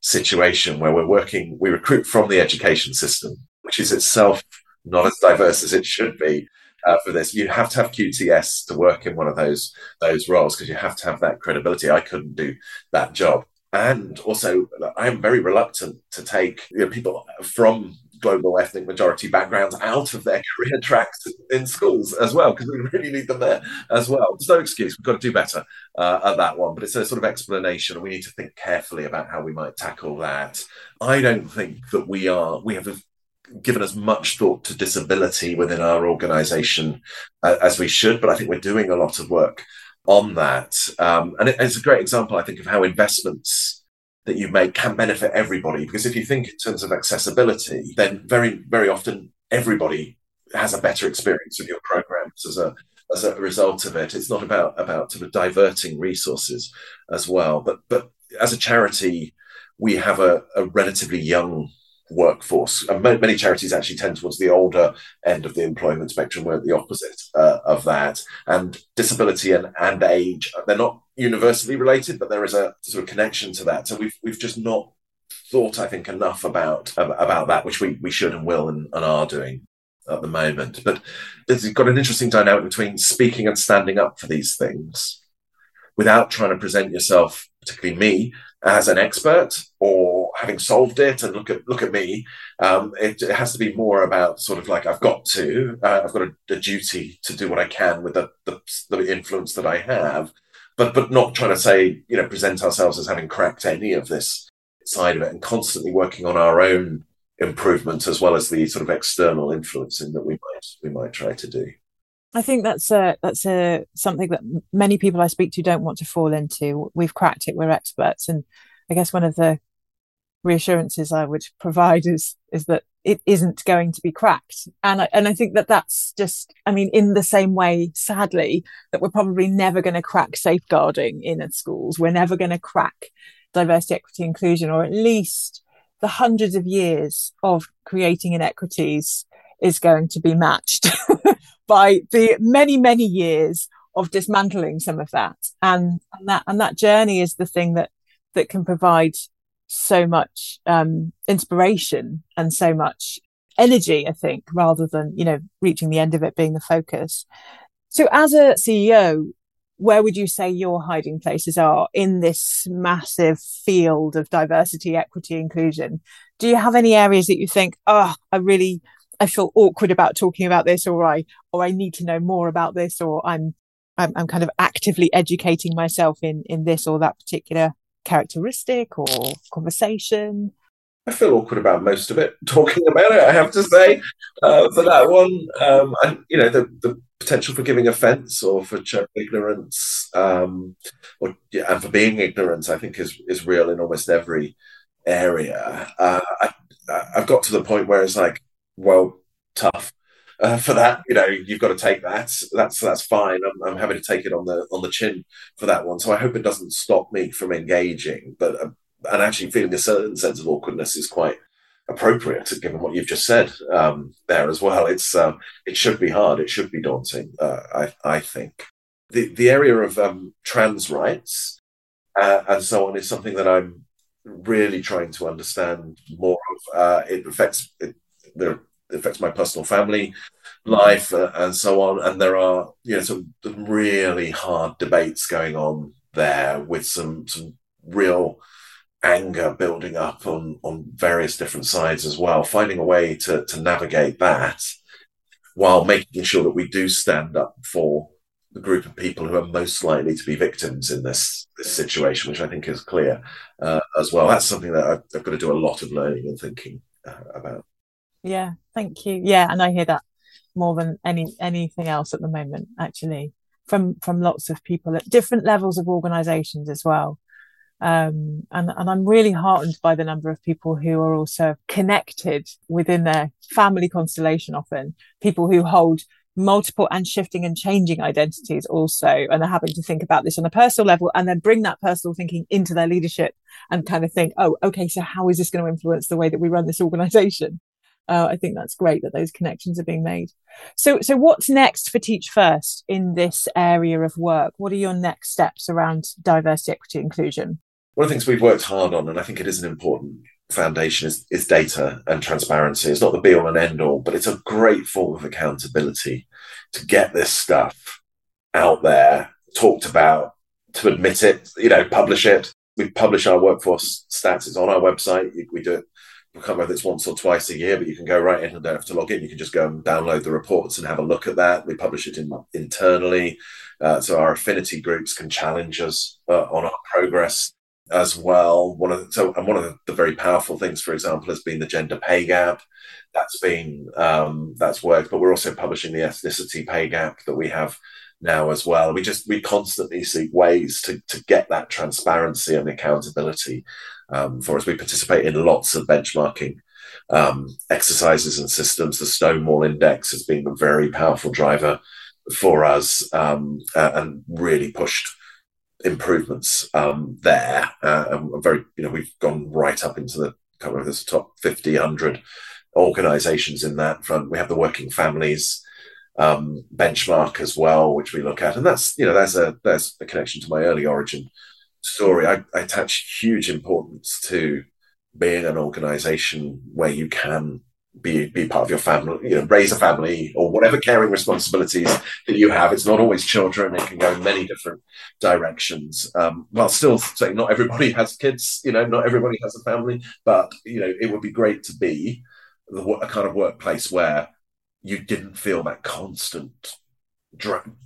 situation where we're working, we recruit from the education system, which is itself not as diverse as it should be. Uh, for this, you have to have QTS to work in one of those those roles because you have to have that credibility. I couldn't do that job, and also I am very reluctant to take you know, people from global ethnic majority backgrounds out of their career tracks in schools as well, because we really need them there as well. There's no excuse. We've got to do better uh, at that one, but it's a sort of explanation. We need to think carefully about how we might tackle that. I don't think that we are, we have given as much thought to disability within our organization uh, as we should, but I think we're doing a lot of work on that. Um, and it, it's a great example, I think, of how investments that you make can benefit everybody. Because if you think in terms of accessibility, then very, very often everybody has a better experience with your programs as a as a result of it. It's not about about sort of diverting resources as well. But but as a charity, we have a, a relatively young workforce. And many charities actually tend towards the older end of the employment spectrum. We're at the opposite uh, of that. And disability and, and age, they're not universally related, but there is a sort of connection to that. So we've we've just not thought, I think, enough about about that, which we, we should and will and, and are doing at the moment. But it's got an interesting dynamic between speaking and standing up for these things without trying to present yourself, particularly me, as an expert or having solved it and look at look at me. Um, it, it, has to be more about sort of like I've got to, uh, I've got a, a, duty to do what I can with the, the, the influence that I have, but but not trying to say you know present ourselves as having cracked any of this side of it, and constantly working on our own improvement as well as the sort of external influencing that we might we might try to do.
I think that's a that's a something that many people I speak to don't want to fall into. We've cracked it. We're experts, and I guess one of the reassurances I would provide is is that it isn't going to be cracked, and I, and I think that that's just. I mean, in the same way, sadly, that we're probably never going to crack safeguarding in at schools. We're never going to crack diversity, equity, inclusion, or at least the hundreds of years of creating inequities is going to be matched by the many, many years of dismantling some of that. And, and that, and that journey is the thing that, that can provide so much, um, inspiration and so much energy, I think, rather than, you know, reaching the end of it being the focus. So as a CEO, where would you say your hiding places are in this massive field of diversity, equity, inclusion? Do you have any areas that you think, oh, I really I feel awkward about talking about this, or I or I need to know more about this, or I'm I'm, I'm kind of actively educating myself in in this or that particular characteristic or conversation.
I feel awkward about most of it. Talking about it, I have to say, uh, for that one, um, and you know, the, the potential for giving offence or for ignorance, um, or and for being ignorant, I think is is real in almost every area. Uh, I, I've got to the point where it's like, well, tough. Uh, for that, you know, you've got to take that. That's that's fine. I'm, I'm happy to take it on the on the chin for that one. So I hope it doesn't stop me from engaging. But uh, and actually feeling a certain sense of awkwardness is quite appropriate given what you've just said um, there as well. It's um, it should be hard. It should be daunting. Uh, I I think the the area of um, trans rights uh, and so on is something that I'm really trying to understand more of. Uh, it affects it, it, affects my personal family life uh, and so on. And there are you know some really hard debates going on there with some some real anger building up on on various different sides as well. Finding a way to to navigate that while making sure that we do stand up for the group of people who are most likely to be victims in this, this situation, which I think is clear uh, as well. That's something that I've, I've, got to do a lot of learning and thinking uh, about.
Yeah, thank you. Yeah, and I hear that more than any anything else at the moment, actually, from from lots of people at different levels of organisations as well. Um, and, and I'm really heartened by the number of people who are also connected within their family constellation often, people who hold multiple and shifting and changing identities also and they're having to think about this on a personal level and then bring that personal thinking into their leadership and kind of think oh okay so how is this going to influence the way that we run this organization uh, i think that's great that those connections are being made so so what's next for teach first in this area of work what are your next steps around diversity equity inclusion
one of the things we've worked hard on and i think it is an important foundation is, is data and transparency. It's not the be all and end all, but it's a great form of accountability to get this stuff out there, talked about, to admit it, you know, publish it. We publish our workforce stats. It's on our website. We do it. I can't remember if it's once or twice a year, but you can go right in and don't have to log in. You can just go and download the reports and have a look at that. We publish it in, internally, uh, so our affinity groups can challenge us uh, on our progress as well. One of the, so and one of the, very powerful things, for example, has been the gender pay gap. That's been um, that's worked, but we're also publishing the ethnicity pay gap that we have now as well. We just we constantly seek ways to to get that transparency and accountability um, for us. We participate in lots of benchmarking um, exercises and systems. The Stonewall Index has been a very powerful driver for us um, uh, and really pushed improvements um, there. Uh, and very, you know, we've gone right up into the, can't remember this top 50, 100 organizations in that front. We have the working families um, benchmark as well, which we look at. And that's, you know, there's a, there's a connection to my early origin story. I, I attach huge importance to being an organization where you can be be part of your family, you know, raise a family or whatever caring responsibilities that you have. It's not always children; it can go in many different directions. Um, while still saying not everybody has kids, you know, not everybody has a family, but you know, it would be great to be the, a kind of workplace where you didn't feel that constant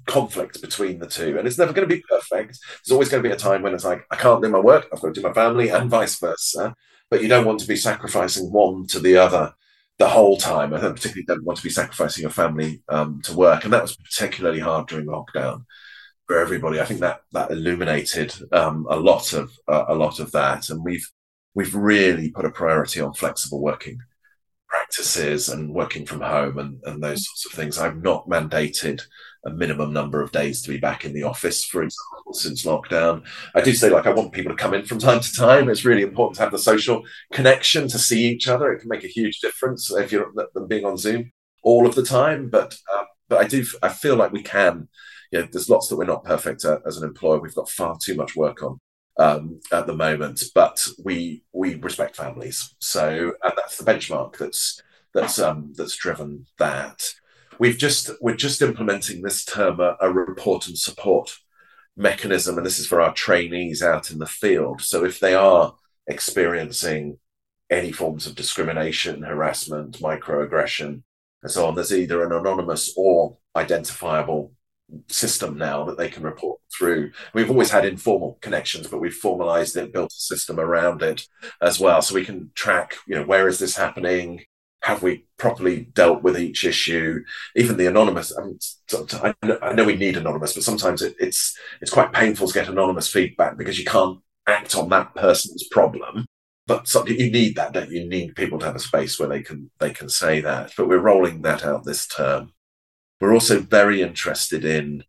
conflict between the two. And it's never going to be perfect. There's always going to be a time when it's like, I can't do my work, I've got to do my family, and vice versa. But you don't want to be sacrificing one to the other the whole time. I particularly don't want to be sacrificing your family um, to work, and that was particularly hard during lockdown for everybody. I think that that illuminated um, a lot of uh, a lot of that, and we've we've really put a priority on flexible working practices and working from home and, and those sorts of things. I've not mandated a minimum number of days to be back in the office, for example, since lockdown. I do say, like, I want people to come in from time to time. It's really important to have the social connection to see each other. It can make a huge difference if you're being on Zoom all of the time. But uh, but I do I feel like we can. You know, there's lots that we're not perfect at as an employer. We've got far too much work on um, at the moment, but we we respect families. So and that's the benchmark that's that's um, that's driven that we've just we're just implementing this term a, a, report and support mechanism and this is for our trainees out in the field so if they are experiencing any forms of discrimination harassment microaggression and so on there's either an anonymous or identifiable system now that they can report through. We've always had informal connections, but we've formalized it, built a system around it as well. So we can track, you know, where is this happening? Have we properly dealt with each issue? Even the anonymous. I, mean, I know we need anonymous, but sometimes it, it's it's quite painful to get anonymous feedback because you can't act on that person's problem. But something you need that, don't you? You need people to have a space where they can they can say that. But we're rolling that out this term. We're also very interested in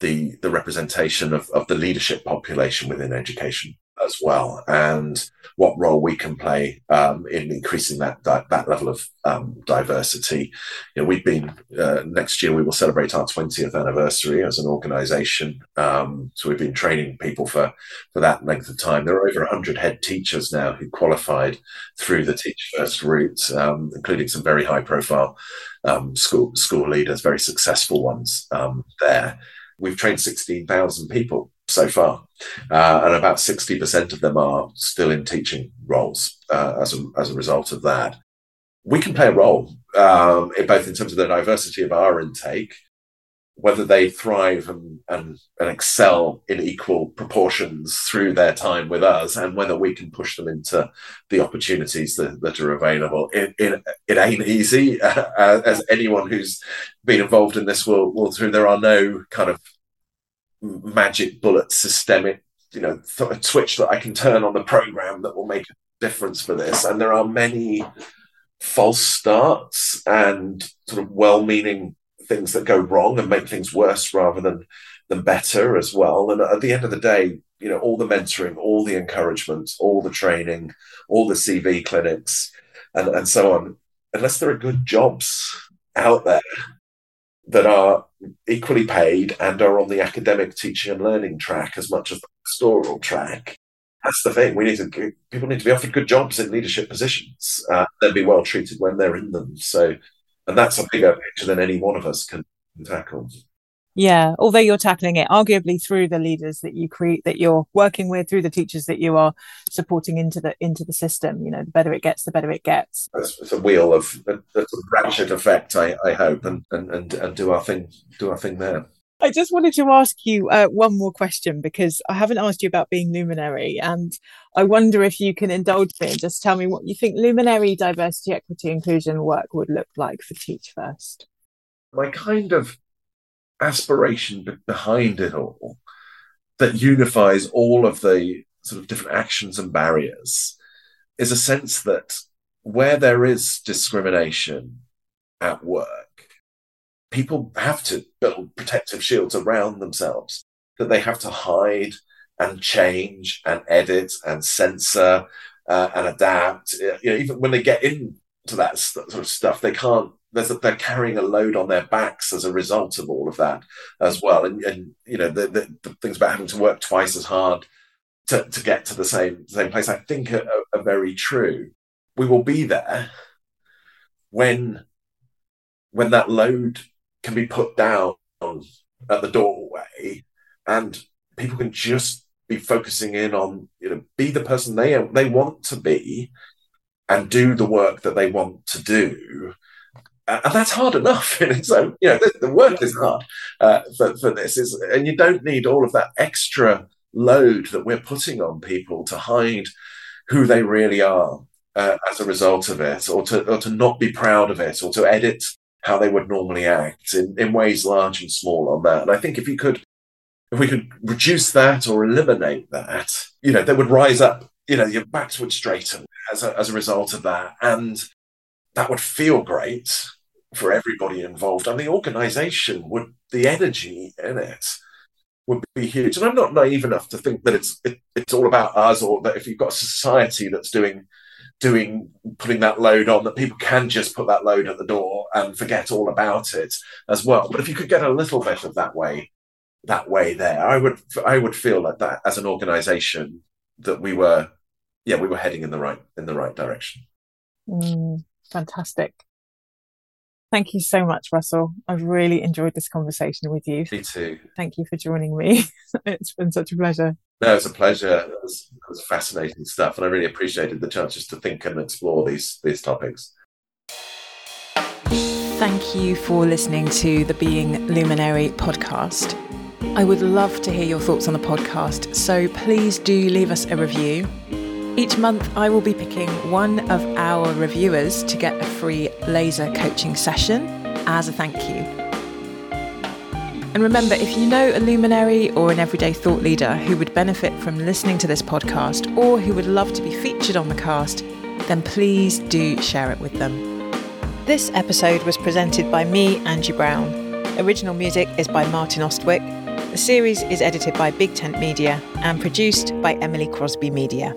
the the representation of, of the leadership population within education as well, and what role we can play um, in increasing that that, that level of um, diversity. You know, we've been uh, next year we will celebrate our 20th anniversary as an organisation. Um, so we've been training people for for that length of time. There are over 100 head teachers now who qualified through the Teach First route, um, including some very high profile um, school school leaders, very successful ones um, there. We've trained 16,000 people so far, uh, and about 60% of them are still in teaching roles uh, as, a, as a result of that. We can play a role, um, in both in terms of the diversity of our intake, whether they thrive and, and, and excel in equal proportions through their time with us, and whether we can push them into the opportunities that, that are available. It, it, it ain't easy, uh, as anyone who's been involved in this will, will through. There are no kind of magic bullet systemic, you know, th- a switch that I can turn on the program that will make a difference for this. And there are many false starts and sort of well-meaning things that go wrong and make things worse rather than than better as well. And at the end of the day, you know, all the mentoring, all the encouragement, all the training, all the CV clinics, and, and so on, unless there are good jobs out there that are equally paid and are on the academic teaching and learning track as much as the pastoral track. That's the thing. We need to people need to be offered good jobs in leadership positions. Uh, they'll be well treated when they're in them. So, and that's a bigger picture than any one of us can tackle.
Yeah, although you're tackling it arguably through the leaders that you create, that you're working with, through the teachers that you are supporting into the into the system. You know, the better it gets, the better it gets.
It's, a wheel of a, a ratchet effect. I, I hope, and, and and and do our thing, do our thing there.
I just wanted to ask you uh, one more question because I haven't asked you about being luminary, and I wonder if you can indulge me and just tell me what you think luminary diversity, equity, inclusion work would look like for Teach First.
My kind of aspiration behind it all that unifies all of the sort of different actions and barriers is a sense that where there is discrimination at work, people have to build protective shields around themselves that they have to hide and change and edit and censor uh, and adapt. You know, even when they get into that sort of stuff, they can't they're carrying a load on their backs as a result of all of that as well. And, and you know, the, the, the, things about having to work twice as hard to, to get to the same same place, I think are, are very true. We will be there when when that load can be put down at the doorway, and people can just be focusing in on you know be the person they they want to be and do the work that they want to do and that's hard enough in its own. You know, the, the work is hard uh, for, for this, is, and you don't need all of that extra load that we're putting on people to hide who they really are uh, as a result of it, or to or to not be proud of it, or to edit how they would normally act in, in ways large and small on that. And I think if you could, if we could reduce that or eliminate that, you know, they would rise up. You know, your backs would straighten as a, as a result of that, and that would feel great for everybody involved, and the organisation would the energy in it would be huge. And I'm not naive enough to think that it's it, it's all about us, or that if you've got a society that's doing doing putting that load on, that people can just put that load at the door and forget all about it as well. But if you could get a little bit of that way that way there, I would I would feel like that as an organisation that we were yeah we were heading in the right in the right direction.
Mm, fantastic. Thank you so much, Russell. I've really enjoyed this conversation with you.
Me too.
Thank you for joining me. it's been such a pleasure.
No, it's a pleasure. It was, it was fascinating stuff, and I really appreciated the chance just to think and explore these these topics.
thank you for listening to the Being Luminary podcast. I would love to hear your thoughts on the podcast, so please do leave us a review. Each month, I will be picking one of our reviewers to get a free laser coaching session as a thank you. And remember, if you know a luminary or an everyday thought leader who would benefit from listening to this podcast or who would love to be featured on the cast, then please do share it with them. This episode was presented by me, Angie Browne. Original music is by Martin Ostwick. The series is edited by Big Tent Media and produced by Emily Crosby Media.